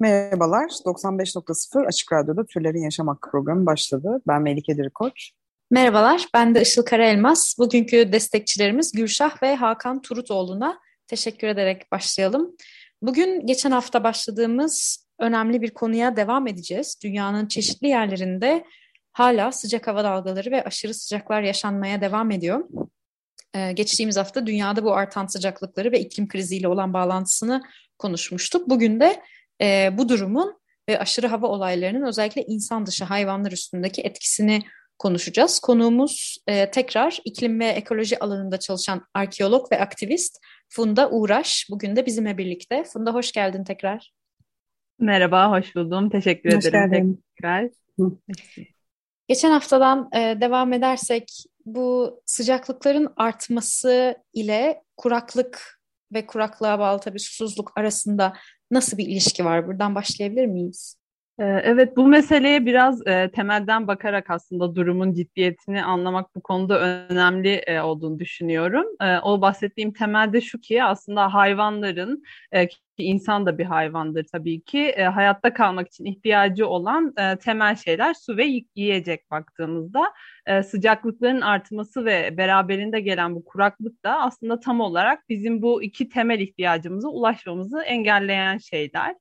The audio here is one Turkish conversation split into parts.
Merhabalar, 95.0 Açık Radyo'da Türlerin Yaşam Hakkı programı başladı. Ben Melike Dirikoç. Merhabalar, ben de Işıl Karaelmaz. Bugünkü destekçilerimiz Gülşah ve Hakan Turutoğlu'na teşekkür ederek başlayalım. Bugün geçen hafta başladığımız önemli bir konuya devam edeceğiz. Dünyanın çeşitli yerlerinde hala sıcak hava dalgaları ve aşırı sıcaklar yaşanmaya devam ediyor. Ee, geçtiğimiz hafta dünyada bu artan sıcaklıkları ve iklim kriziyle olan bağlantısını konuşmuştuk. Bugün de e, bu durumun ve aşırı hava olaylarının özellikle insan dışı hayvanlar üstündeki etkisini konuşacağız. Konuğumuz e, tekrar iklim ve ekoloji alanında çalışan arkeolog ve aktivist Funda Uğraş. Bugün de bizimle birlikte. Funda hoş geldin tekrar. Merhaba, hoş buldum. Teşekkür Hoş ederim geldin. tekrar. Geçen haftadan e, devam edersek bu sıcaklıkların artması ile kuraklık ve kuraklığa bağlı tabii susuzluk arasında nasıl bir ilişki var? Buradan başlayabilir miyiz? Ee, Evet, bu meseleye biraz e, temelden bakarak aslında durumun ciddiyetini anlamak bu konuda önemli e, olduğunu düşünüyorum. E, o bahsettiğim temelde şu ki aslında hayvanların, e, ki insan da bir hayvandır tabii ki, e, hayatta kalmak için ihtiyacı olan e, temel şeyler su ve yiyecek baktığımızda. E, sıcaklıkların artması ve beraberinde gelen bu kuraklık da aslında tam olarak bizim bu iki temel ihtiyacımıza ulaşmamızı engelleyen şeyler.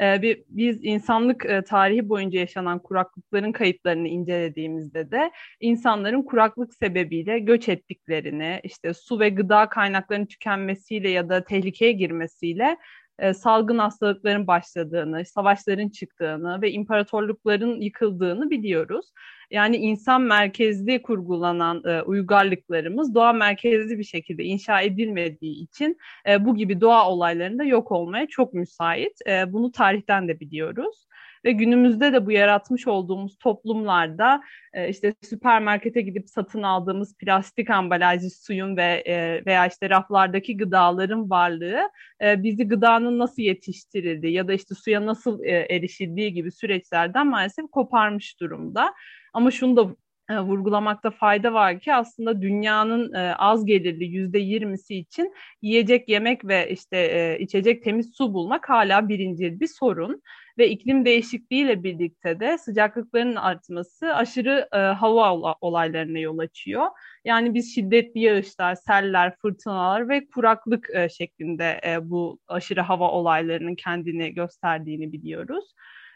Bir, biz insanlık e, tarihi boyunca yaşanan kuraklıkların kayıtlarını incelediğimizde de insanların kuraklık sebebiyle göç ettiklerini, işte su ve gıda kaynaklarının tükenmesiyle ya da tehlikeye girmesiyle e, salgın hastalıkların başladığını, savaşların çıktığını ve imparatorlukların yıkıldığını biliyoruz. Yani insan merkezli kurgulanan e, uygarlıklarımız doğa merkezli bir şekilde inşa edilmediği için e, bu gibi doğa olaylarında yok olmaya çok müsait. E, bunu tarihten de biliyoruz. Ve günümüzde de bu yaratmış olduğumuz toplumlarda e, işte süpermarkete gidip satın aldığımız plastik ambalajlı suyun ve e, veya işte raflardaki gıdaların varlığı e, bizi gıdanın nasıl yetiştirildiği ya da işte suya nasıl e, erişildiği gibi süreçlerden maalesef koparmış durumda. Ama şunu da e, vurgulamakta fayda var ki aslında dünyanın e, az gelirli yüzde yirmisi için yiyecek, yemek ve işte e, içecek temiz su bulmak hala birincil bir sorun ve iklim değişikliğiyle birlikte de sıcaklıkların artması aşırı e, hava ola- olaylarına yol açıyor. Yani biz şiddetli yağışlar, seller, fırtınalar ve kuraklık e, şeklinde e, bu aşırı hava olaylarının kendini gösterdiğini biliyoruz.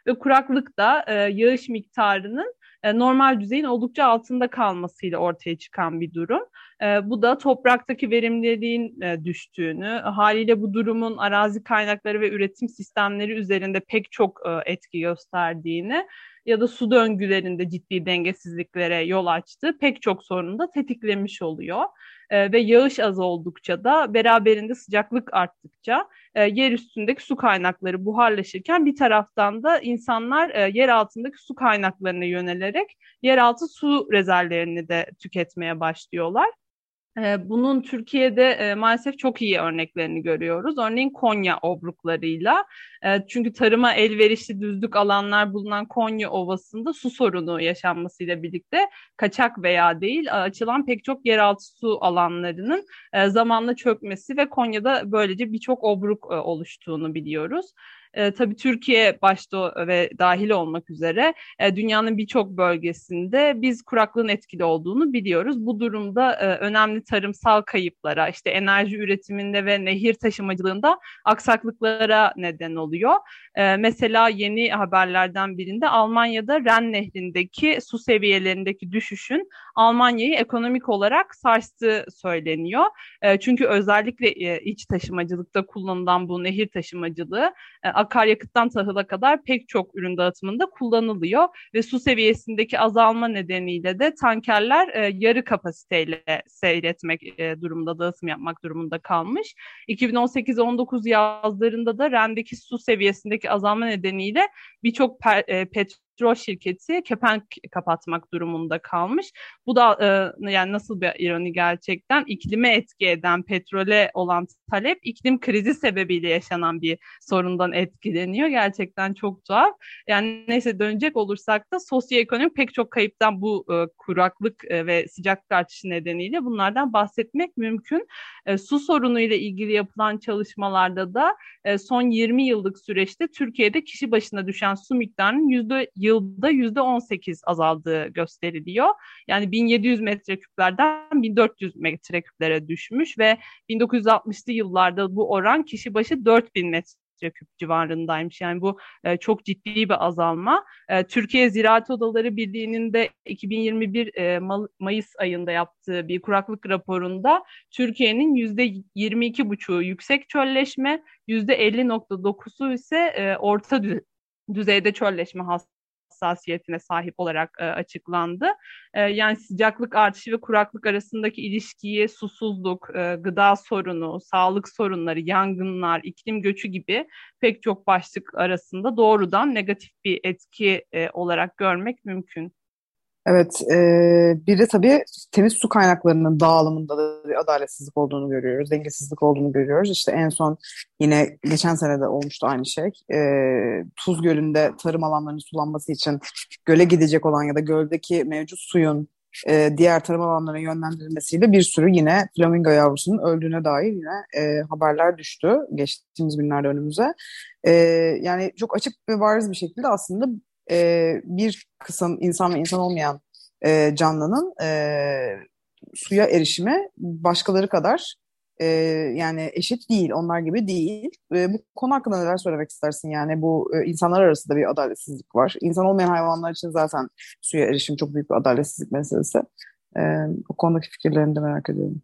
Ve kuraklık da e, yağış miktarının e, normal düzeyin oldukça altında kalmasıyla ortaya çıkan bir durum. E, bu da topraktaki verimliliğin e, düştüğünü, haliyle bu durumun arazi kaynakları ve üretim sistemleri üzerinde pek çok etki gösterdiğini ya da su döngülerinde ciddi dengesizliklere yol açtığı pek çok sorunu da tetiklemiş oluyor. E, ve yağış az oldukça da beraberinde sıcaklık arttıkça e, yer üstündeki su kaynakları buharlaşırken bir taraftan da insanlar e, yer altındaki su kaynaklarına yönelerek yeraltı su rezervlerini de tüketmeye başlıyorlar. E, Bunun Türkiye'de e, maalesef çok iyi örneklerini görüyoruz. Örneğin Konya obruklarıyla. E, Çünkü tarıma elverişli düzlük alanlar bulunan Konya Ovası'nda su sorunu yaşanmasıyla birlikte kaçak veya değil açılan pek çok yeraltı su alanlarının e, zamanla çökmesi ve Konya'da böylece birçok obruk oluştuğunu biliyoruz. E, tabii Türkiye başta ve dahil olmak üzere e, dünyanın birçok bölgesinde biz kuraklığın etkili olduğunu biliyoruz. Bu durumda e, önemli tarımsal kayıplara, işte enerji üretiminde ve nehir taşımacılığında aksaklıklara neden oluyor. E, mesela yeni haberlerden birinde Almanya'da Ren Nehri'ndeki su seviyelerindeki düşüşün Almanya'yı ekonomik olarak sarstığı söyleniyor. E, çünkü özellikle e, iç taşımacılıkta kullanılan bu nehir taşımacılığı e, akaryakıttan tahıla kadar pek çok ürün dağıtımında kullanılıyor ve su seviyesindeki azalma nedeniyle de tankerler e, yarı kapasiteyle seyretmek e, durumunda, dağıtım yapmak durumunda kalmış. 2018-19 yazlarında da REM'deki su seviyesindeki azalma nedeniyle birçok e, petrol petrol şirketi kepenk kapatmak durumunda kalmış. Bu da e, yani nasıl bir ironi gerçekten iklime etki eden petrole olan talep iklim krizi sebebiyle yaşanan bir sorundan etkileniyor. Gerçekten çok tuhaf. Yani neyse dönecek olursak da sosyoekonomik pek çok kayıptan bu e, kuraklık e, ve sıcaklık artışı nedeniyle bunlardan bahsetmek mümkün. E, su sorunu ile ilgili yapılan çalışmalarda da e, son 20 yıllık süreçte Türkiye'de kişi başına düşen su miktarının yüzde yılda yüzde 18 azaldığı gösteriliyor. Yani 1700 metreküplerden 1400 metreküplere düşmüş ve 1960'lı yıllarda bu oran kişi başı 4000 metreküp civarındaymış. Yani bu e, çok ciddi bir azalma. E, Türkiye Ziraat Odaları Birliği'nin de 2021 e, Mayıs ayında yaptığı bir kuraklık raporunda Türkiye'nin %22,5'u yüksek çölleşme, %50,9'u ise e, orta düzeyde çölleşme hastası hassasiyetine sahip olarak e, açıklandı. E, yani sıcaklık artışı ve kuraklık arasındaki ilişkiyi susuzluk, e, gıda sorunu, sağlık sorunları, yangınlar, iklim göçü gibi pek çok başlık arasında doğrudan negatif bir etki e, olarak görmek mümkün. Evet, e, bir de tabii temiz su kaynaklarının dağılımında da bir adaletsizlik olduğunu görüyoruz, dengesizlik olduğunu görüyoruz. İşte en son yine geçen sene de olmuştu aynı şey. E, Tuz Gölü'nde tarım alanlarının sulanması için göle gidecek olan ya da göldeki mevcut suyun e, diğer tarım alanlarına yönlendirilmesiyle bir sürü yine flamingo yavrusunun öldüğüne dair yine e, haberler düştü geçtiğimiz günlerde önümüze. E, yani çok açık ve bariz bir şekilde aslında e, bir kısım insan ve insan olmayan e, canlının e, suya erişimi başkaları kadar e, yani eşit değil, onlar gibi değil. E, bu konu hakkında neler söylemek istersin? Yani bu e, insanlar arasında bir adaletsizlik var. İnsan olmayan hayvanlar için zaten suya erişim çok büyük bir adaletsizlik meselesi. E, o konudaki fikirlerini de merak ediyorum.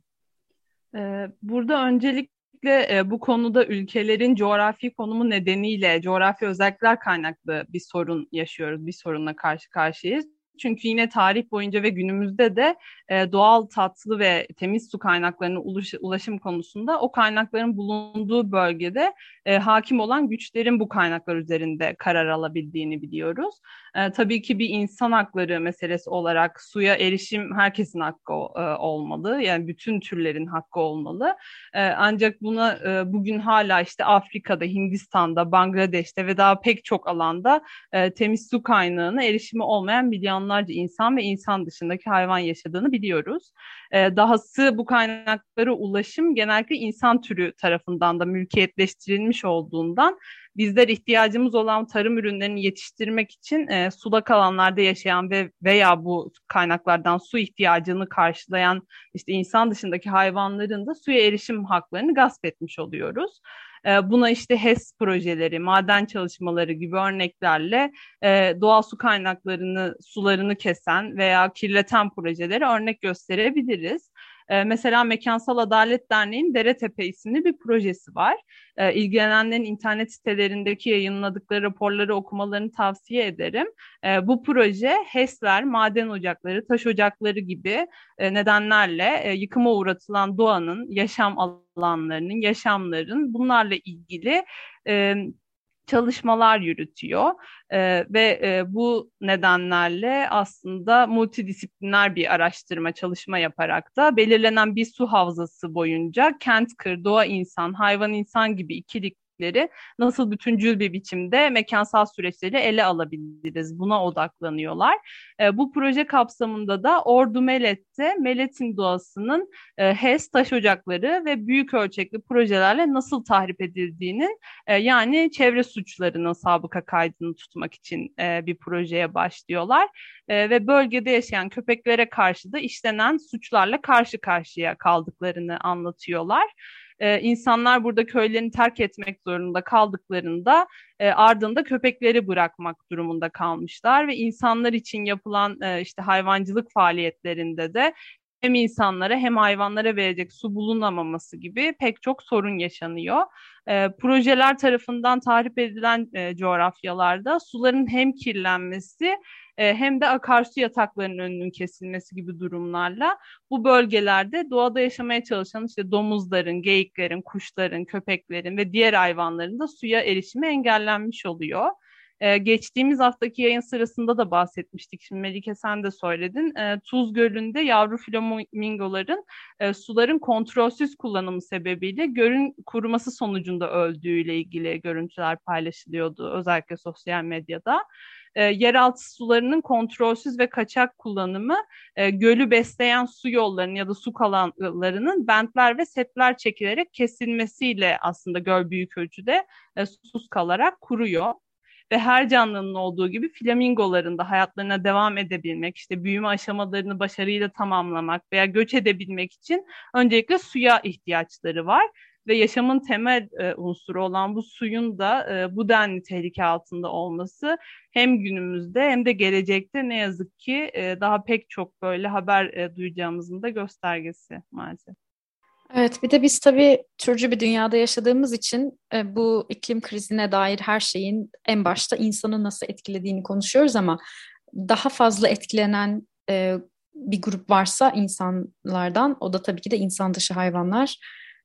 Burada öncelik özellikle e, bu konuda ülkelerin coğrafi konumu nedeniyle coğrafi özellikler kaynaklı bir sorun yaşıyoruz, bir sorunla karşı karşıyayız. Çünkü yine tarih boyunca ve günümüzde de e, doğal tatlı ve temiz su kaynaklarının ulaş, ulaşım konusunda o kaynakların bulunduğu bölgede e, hakim olan güçlerin bu kaynaklar üzerinde karar alabildiğini biliyoruz. E, tabii ki bir insan hakları meselesi olarak suya erişim herkesin hakkı e, olmalı. Yani bütün türlerin hakkı olmalı. E, ancak buna e, bugün hala işte Afrika'da, Hindistan'da, Bangladeş'te ve daha pek çok alanda e, temiz su kaynağına erişimi olmayan milyonlarca insan ve insan dışındaki hayvan yaşadığını biliyoruz. E, dahası bu kaynaklara ulaşım genellikle insan türü tarafından da mülkiyetleştirilmiş olduğundan bizler ihtiyacımız olan tarım ürünlerini yetiştirmek için e, sulak alanlarda yaşayan ve veya bu kaynaklardan su ihtiyacını karşılayan işte insan dışındaki hayvanların da suya erişim haklarını gasp etmiş oluyoruz. E, buna işte HES projeleri, maden çalışmaları gibi örneklerle e, doğal su kaynaklarını, sularını kesen veya kirleten projeleri örnek gösterebiliriz. E, mesela Mekansal Adalet Derneği'nin Deretepe isimli bir projesi var. E, ilgilenenlerin internet sitelerindeki yayınladıkları raporları okumalarını tavsiye ederim. E, bu proje HES'ler, maden ocakları, taş ocakları gibi e, nedenlerle e, yıkıma uğratılan doğanın, yaşam alanlarının, yaşamların bunlarla ilgili e, çalışmalar yürütüyor. E, ve e, bu nedenlerle aslında multidisipliner bir araştırma çalışma yaparak da belirlenen bir su havzası boyunca kent, kır, doğa insan, hayvan insan gibi ikilik değişiklikleri nasıl bütüncül bir biçimde mekansal süreçleri ele alabiliriz? Buna odaklanıyorlar. E, bu proje kapsamında da Ordu Melet'te Melet'in doğasının e, HES taş ocakları ve büyük ölçekli projelerle nasıl tahrip edildiğini e, yani çevre suçlarının sabıka kaydını tutmak için e, bir projeye başlıyorlar. E, ve bölgede yaşayan köpeklere karşı da işlenen suçlarla karşı karşıya kaldıklarını anlatıyorlar e, insanlar burada köylerini terk etmek zorunda kaldıklarında e, ardında köpekleri bırakmak durumunda kalmışlar ve insanlar için yapılan e, işte hayvancılık faaliyetlerinde de hem insanlara hem hayvanlara verecek su bulunamaması gibi pek çok sorun yaşanıyor. E, projeler tarafından tahrip edilen e, coğrafyalarda suların hem kirlenmesi e, hem de akarsu yataklarının önünün kesilmesi gibi durumlarla bu bölgelerde doğada yaşamaya çalışan işte domuzların, geyiklerin, kuşların, köpeklerin ve diğer hayvanların da suya erişimi engellenmiş oluyor. Ee, geçtiğimiz haftaki yayın sırasında da bahsetmiştik. Şimdi Melike sen de söyledin. Ee, Tuz Gölü'nde yavru flamingoların e, suların kontrolsüz kullanımı sebebiyle gölün kuruması sonucunda öldüğüyle ilgili görüntüler paylaşılıyordu özellikle sosyal medyada e, yeraltı sularının kontrolsüz ve kaçak kullanımı e, gölü besleyen su yollarının ya da su kalanlarının bentler ve setler çekilerek kesilmesiyle aslında göl büyük ölçüde e, susuz kalarak kuruyor ve her canlının olduğu gibi flamingoların da hayatlarına devam edebilmek, işte büyüme aşamalarını başarıyla tamamlamak veya göç edebilmek için öncelikle suya ihtiyaçları var ve yaşamın temel e, unsuru olan bu suyun da e, bu denli tehlike altında olması hem günümüzde hem de gelecekte ne yazık ki e, daha pek çok böyle haber e, duyacağımızın da göstergesi maalesef. Evet, bir de biz tabii türcü bir dünyada yaşadığımız için e, bu iklim krizine dair her şeyin en başta insanı nasıl etkilediğini konuşuyoruz ama daha fazla etkilenen e, bir grup varsa insanlardan, o da tabii ki de insan dışı hayvanlar.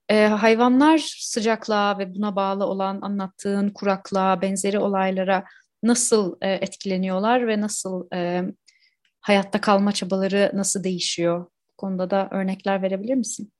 E, hayvanlar sıcaklığa ve buna bağlı olan anlattığın kuraklığa, benzeri olaylara nasıl e, etkileniyorlar ve nasıl e, hayatta kalma çabaları nasıl değişiyor? Bu konuda da örnekler verebilir misin?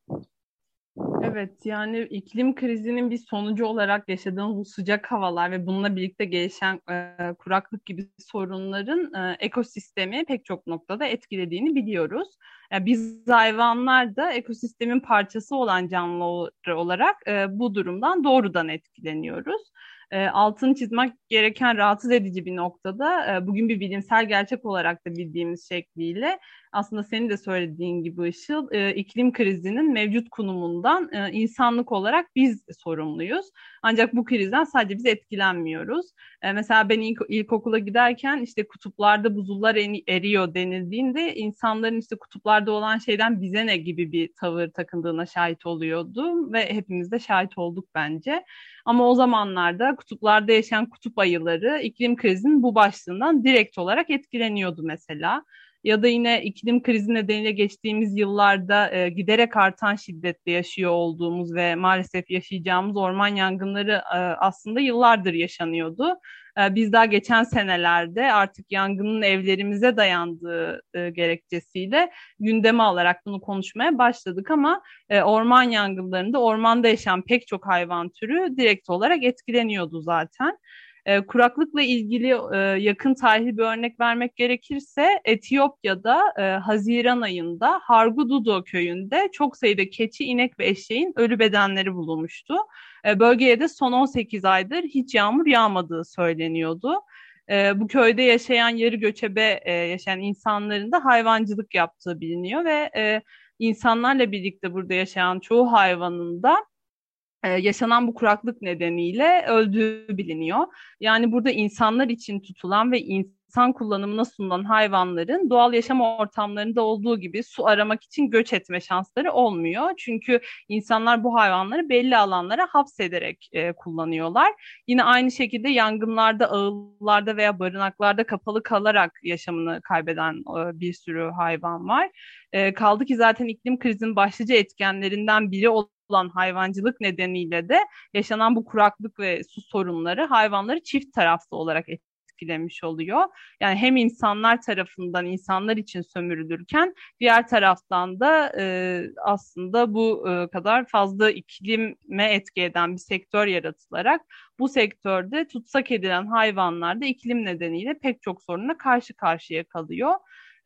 Evet yani iklim krizinin bir sonucu olarak yaşadığımız bu sıcak havalar ve bununla birlikte gelişen e, kuraklık gibi sorunların e, ekosistemi pek çok noktada etkilediğini biliyoruz. Yani biz hayvanlar da ekosistemin parçası olan canlılar olarak e, bu durumdan doğrudan etkileniyoruz e, altını çizmek gereken rahatsız edici bir noktada e, bugün bir bilimsel gerçek olarak da bildiğimiz şekliyle aslında senin de söylediğin gibi Işıl e, iklim krizinin mevcut konumundan e, insanlık olarak biz sorumluyuz. Ancak bu krizden sadece biz etkilenmiyoruz. E, mesela ben ilk, ilkokula giderken işte kutuplarda buzullar eriyor denildiğinde insanların işte kutuplarda olan şeyden bize ne gibi bir tavır takındığına şahit oluyordum ve hepimiz de şahit olduk bence. Ama o zamanlarda kutuplarda yaşayan kutup ayıları iklim krizinin bu başlığından direkt olarak etkileniyordu mesela ya da yine iklim krizi nedeniyle geçtiğimiz yıllarda e, giderek artan şiddetle yaşıyor olduğumuz ve maalesef yaşayacağımız orman yangınları e, aslında yıllardır yaşanıyordu. E, biz daha geçen senelerde artık yangının evlerimize dayandığı e, gerekçesiyle gündeme alarak bunu konuşmaya başladık ama e, orman yangınlarında ormanda yaşayan pek çok hayvan türü direkt olarak etkileniyordu zaten. E, kuraklıkla ilgili e, yakın tarihli bir örnek vermek gerekirse Etiyopya'da e, Haziran ayında Hargududo köyünde çok sayıda keçi, inek ve eşeğin ölü bedenleri bulunmuştu. E, bölgeye de son 18 aydır hiç yağmur yağmadığı söyleniyordu. E, bu köyde yaşayan yarı göçebe e, yaşayan insanların da hayvancılık yaptığı biliniyor ve e, insanlarla birlikte burada yaşayan çoğu hayvanın da e, yaşanan bu kuraklık nedeniyle öldüğü biliniyor. Yani burada insanlar için tutulan ve insan kullanımına sunulan hayvanların doğal yaşam ortamlarında olduğu gibi su aramak için göç etme şansları olmuyor. Çünkü insanlar bu hayvanları belli alanlara hapsederek e, kullanıyorlar. Yine aynı şekilde yangınlarda, ağıllarda veya barınaklarda kapalı kalarak yaşamını kaybeden e, bir sürü hayvan var. E, kaldı ki zaten iklim krizinin başlıca etkenlerinden biri olan olan hayvancılık nedeniyle de yaşanan bu kuraklık ve su sorunları hayvanları çift taraflı olarak etkilemiş oluyor. Yani hem insanlar tarafından insanlar için sömürülürken diğer taraftan da e, aslında bu e, kadar fazla iklime etki eden bir sektör yaratılarak bu sektörde tutsak edilen hayvanlar da iklim nedeniyle pek çok sorunla karşı karşıya kalıyor.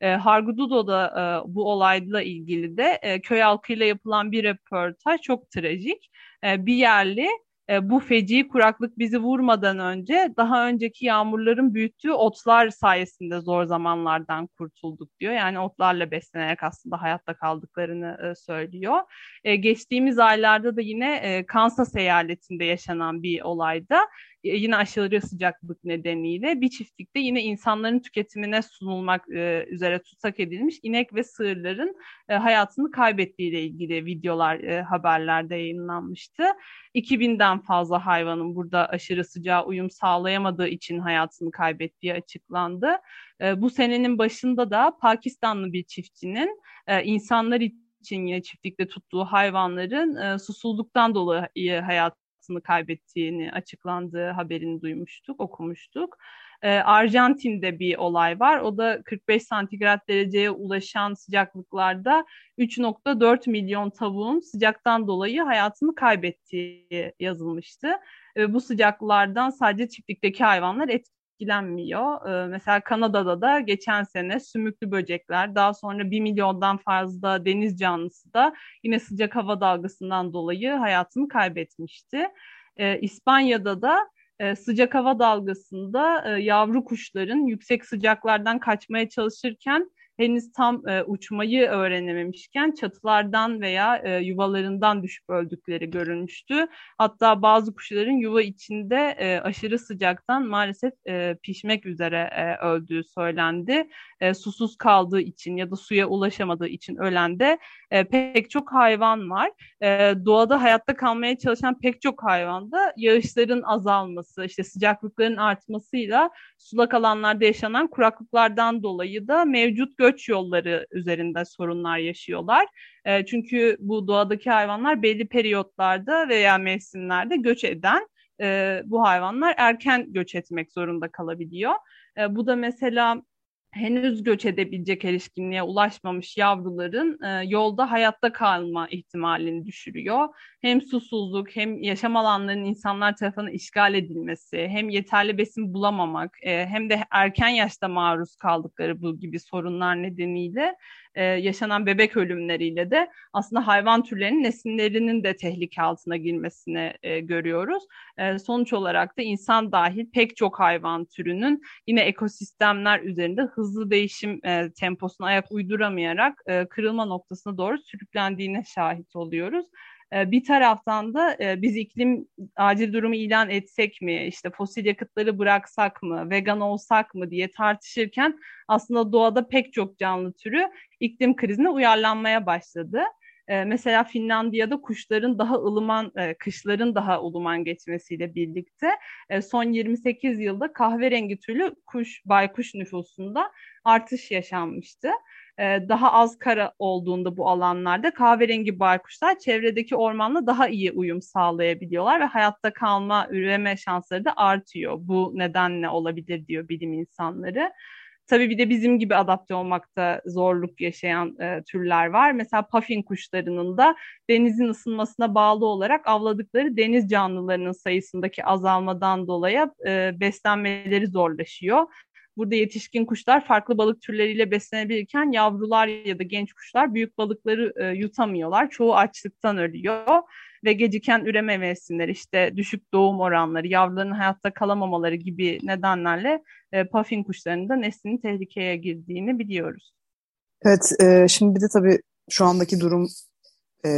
E, Hargududo'da e, bu olayla ilgili de e, köy halkıyla yapılan bir röportaj çok trajik. E, bir yerli e, bu feci kuraklık bizi vurmadan önce daha önceki yağmurların büyüttüğü otlar sayesinde zor zamanlardan kurtulduk diyor. Yani otlarla beslenerek aslında hayatta kaldıklarını e, söylüyor. E, geçtiğimiz aylarda da yine e, Kansas eyaletinde yaşanan bir olayda yine aşırı sıcaklık nedeniyle bir çiftlikte yine insanların tüketimine sunulmak e, üzere tutsak edilmiş inek ve sığırların e, hayatını kaybettiğiyle ilgili videolar e, haberlerde yayınlanmıştı. 2000'den fazla hayvanın burada aşırı sıcağa uyum sağlayamadığı için hayatını kaybettiği açıklandı. E, bu senenin başında da Pakistanlı bir çiftçinin e, insanlar için yine çiftlikte tuttuğu hayvanların e, susuzluktan dolayı hayatını kaybettiğini açıklandığı haberini duymuştuk, okumuştuk. E, Arjantin'de bir olay var. O da 45 santigrat dereceye ulaşan sıcaklıklarda 3.4 milyon tavuğun sıcaktan dolayı hayatını kaybettiği yazılmıştı. E, bu sıcaklardan sadece çiftlikteki hayvanlar etkilenmiyor. Ee, mesela Kanada'da da geçen sene sümüklü böcekler, daha sonra bir milyondan fazla deniz canlısı da yine sıcak hava dalgasından dolayı hayatını kaybetmişti. Ee, İspanya'da da e, sıcak hava dalgasında e, yavru kuşların yüksek sıcaklardan kaçmaya çalışırken henüz tam e, uçmayı öğrenememişken çatılardan veya e, yuvalarından düşüp öldükleri görülmüştü. Hatta bazı kuşların yuva içinde e, aşırı sıcaktan maalesef e, pişmek üzere e, öldüğü söylendi. E, susuz kaldığı için ya da suya ulaşamadığı için ölen de e, pek çok hayvan var. E, doğada hayatta kalmaya çalışan pek çok hayvanda yağışların azalması, işte sıcaklıkların artmasıyla sulak alanlarda yaşanan kuraklıklardan dolayı da mevcut göç yolları üzerinde sorunlar yaşıyorlar. E, çünkü bu doğadaki hayvanlar belli periyotlarda veya mevsimlerde göç eden e, bu hayvanlar erken göç etmek zorunda kalabiliyor. E, bu da mesela henüz göç edebilecek erişkinliğe ulaşmamış yavruların e, yolda hayatta kalma ihtimalini düşürüyor. Hem susuzluk hem yaşam alanlarının insanlar tarafından işgal edilmesi, hem yeterli besin bulamamak, e, hem de erken yaşta maruz kaldıkları bu gibi sorunlar nedeniyle e, yaşanan bebek ölümleriyle de aslında hayvan türlerinin nesillerinin de tehlike altına girmesini e, görüyoruz. E, sonuç olarak da insan dahil pek çok hayvan türünün yine ekosistemler üzerinde hızlı değişim e, temposuna ayak uyduramayarak e, kırılma noktasına doğru sürüklendiğine şahit oluyoruz. E, bir taraftan da e, biz iklim acil durumu ilan etsek mi, işte fosil yakıtları bıraksak mı, vegan olsak mı diye tartışırken aslında doğada pek çok canlı türü iklim krizine uyarlanmaya başladı. E, mesela Finlandiya'da kuşların daha ılıman, e, kışların daha ılıman geçmesiyle birlikte e, son 28 yılda kahverengi türlü kuş, baykuş nüfusunda artış yaşanmıştı daha az kara olduğunda bu alanlarda kahverengi baykuşlar çevredeki ormanla daha iyi uyum sağlayabiliyorlar ve hayatta kalma, üreme şansları da artıyor. Bu nedenle olabilir diyor bilim insanları. Tabii bir de bizim gibi adapte olmakta zorluk yaşayan e, türler var. Mesela puffin kuşlarının da denizin ısınmasına bağlı olarak avladıkları deniz canlılarının sayısındaki azalmadan dolayı e, beslenmeleri zorlaşıyor. Burada yetişkin kuşlar farklı balık türleriyle beslenebilirken yavrular ya da genç kuşlar büyük balıkları e, yutamıyorlar. Çoğu açlıktan ölüyor ve geciken üreme mevsimleri işte düşük doğum oranları, yavruların hayatta kalamamaları gibi nedenlerle e, puffin kuşlarının da neslinin tehlikeye girdiğini biliyoruz. Evet, e, şimdi bir de tabii şu andaki durum e,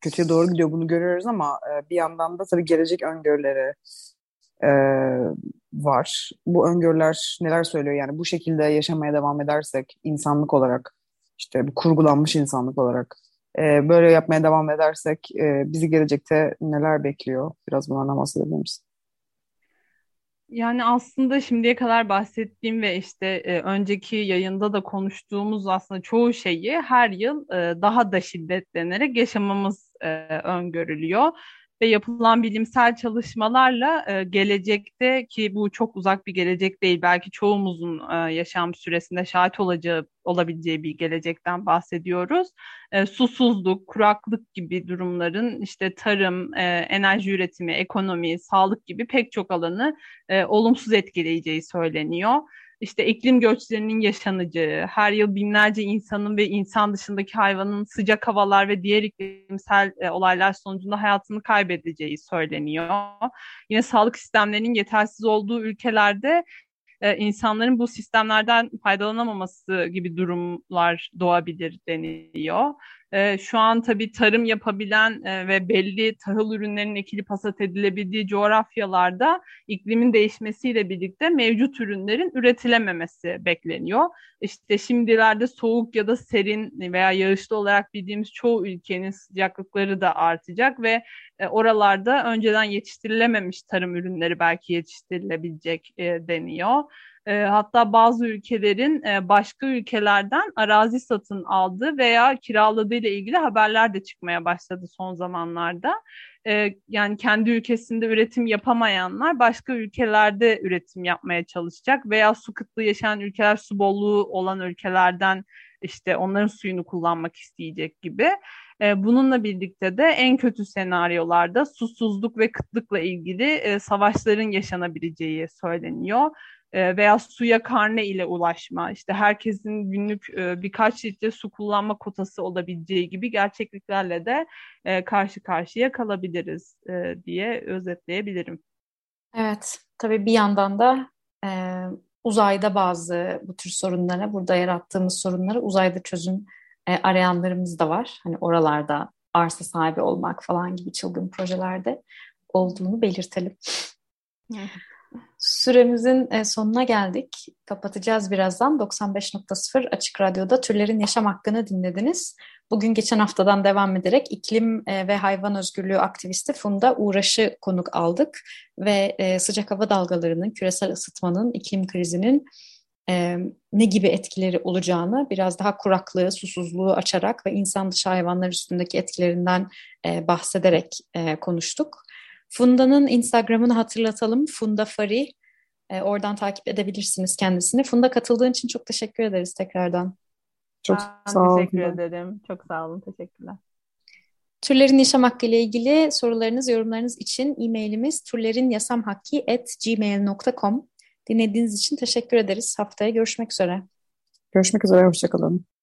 kötüye doğru gidiyor bunu görüyoruz ama e, bir yandan da tabii gelecek öngörüleri e, var. Bu öngörüler neler söylüyor? Yani bu şekilde yaşamaya devam edersek insanlık olarak işte bu kurgulanmış insanlık olarak e, böyle yapmaya devam edersek e, bizi gelecekte neler bekliyor? Biraz bunlardan bahsedebilir misin? Yani aslında şimdiye kadar bahsettiğim ve işte e, önceki yayında da konuştuğumuz aslında çoğu şeyi her yıl e, daha da şiddetlenerek yaşamamız e, öngörülüyor ve yapılan bilimsel çalışmalarla e, gelecekte ki bu çok uzak bir gelecek değil belki çoğumuzun e, yaşam süresinde şahit olacağı olabileceği bir gelecekten bahsediyoruz. E, susuzluk, kuraklık gibi durumların işte tarım, e, enerji üretimi, ekonomi, sağlık gibi pek çok alanı e, olumsuz etkileyeceği söyleniyor işte iklim göçlerinin yaşanacağı, her yıl binlerce insanın ve insan dışındaki hayvanın sıcak havalar ve diğer iklimsel e, olaylar sonucunda hayatını kaybedeceği söyleniyor. Yine sağlık sistemlerinin yetersiz olduğu ülkelerde e, insanların bu sistemlerden faydalanamaması gibi durumlar doğabilir deniliyor. E, şu an tabii tarım yapabilen e, ve belli tahıl ürünlerinin ekilip hasat edilebildiği coğrafyalarda iklimin değişmesiyle birlikte mevcut ürünlerin üretilememesi bekleniyor. İşte şimdilerde soğuk ya da serin veya yağışlı olarak bildiğimiz çoğu ülkenin sıcaklıkları da artacak ve e, oralarda önceden yetiştirilememiş tarım ürünleri belki yetiştirilebilecek e, deniyor. E, hatta bazı ülkelerin e, başka ülkelerden arazi satın aldığı veya kiraladığı ile ilgili haberler de çıkmaya başladı son zamanlarda. E, yani kendi ülkesinde üretim yapamayanlar başka ülkelerde üretim yapmaya çalışacak veya su kıtlığı yaşayan ülkeler su bolluğu olan ülkelerden işte onların suyunu kullanmak isteyecek gibi. E, bununla birlikte de en kötü senaryolarda susuzluk ve kıtlıkla ilgili e, savaşların yaşanabileceği söyleniyor e, veya suya karne ile ulaşma, işte herkesin günlük birkaç litre su kullanma kotası olabileceği gibi gerçekliklerle de karşı karşıya kalabiliriz diye özetleyebilirim. Evet, tabii bir yandan da e, uzayda bazı bu tür sorunlara, burada yarattığımız sorunlara uzayda çözüm e, arayanlarımız da var. Hani oralarda arsa sahibi olmak falan gibi çılgın projelerde olduğunu belirtelim. Süremizin e, sonuna geldik. Kapatacağız birazdan. 95.0 Açık Radyo'da Türlerin Yaşam Hakkını dinlediniz. Bugün geçen haftadan devam ederek iklim e, ve hayvan özgürlüğü aktivisti Funda Uğraş'ı konuk aldık. Ve e, sıcak hava dalgalarının, küresel ısıtmanın, iklim krizinin ne gibi etkileri olacağını biraz daha kuraklığı, susuzluğu açarak ve insan dışı hayvanlar üstündeki etkilerinden bahsederek konuştuk. Funda'nın Instagram'ını hatırlatalım. Funda Fari. E, oradan takip edebilirsiniz kendisini. Funda katıldığın için çok teşekkür ederiz tekrardan. Çok ben sağ olun. Teşekkür ederim. Çok sağ olun. Teşekkürler. Türlerin yaşam hakkı ile ilgili sorularınız, yorumlarınız için e-mailimiz türlerinyasamhakki.gmail.com Dinlediğiniz için teşekkür ederiz. Haftaya görüşmek üzere. Görüşmek üzere. Hoşçakalın.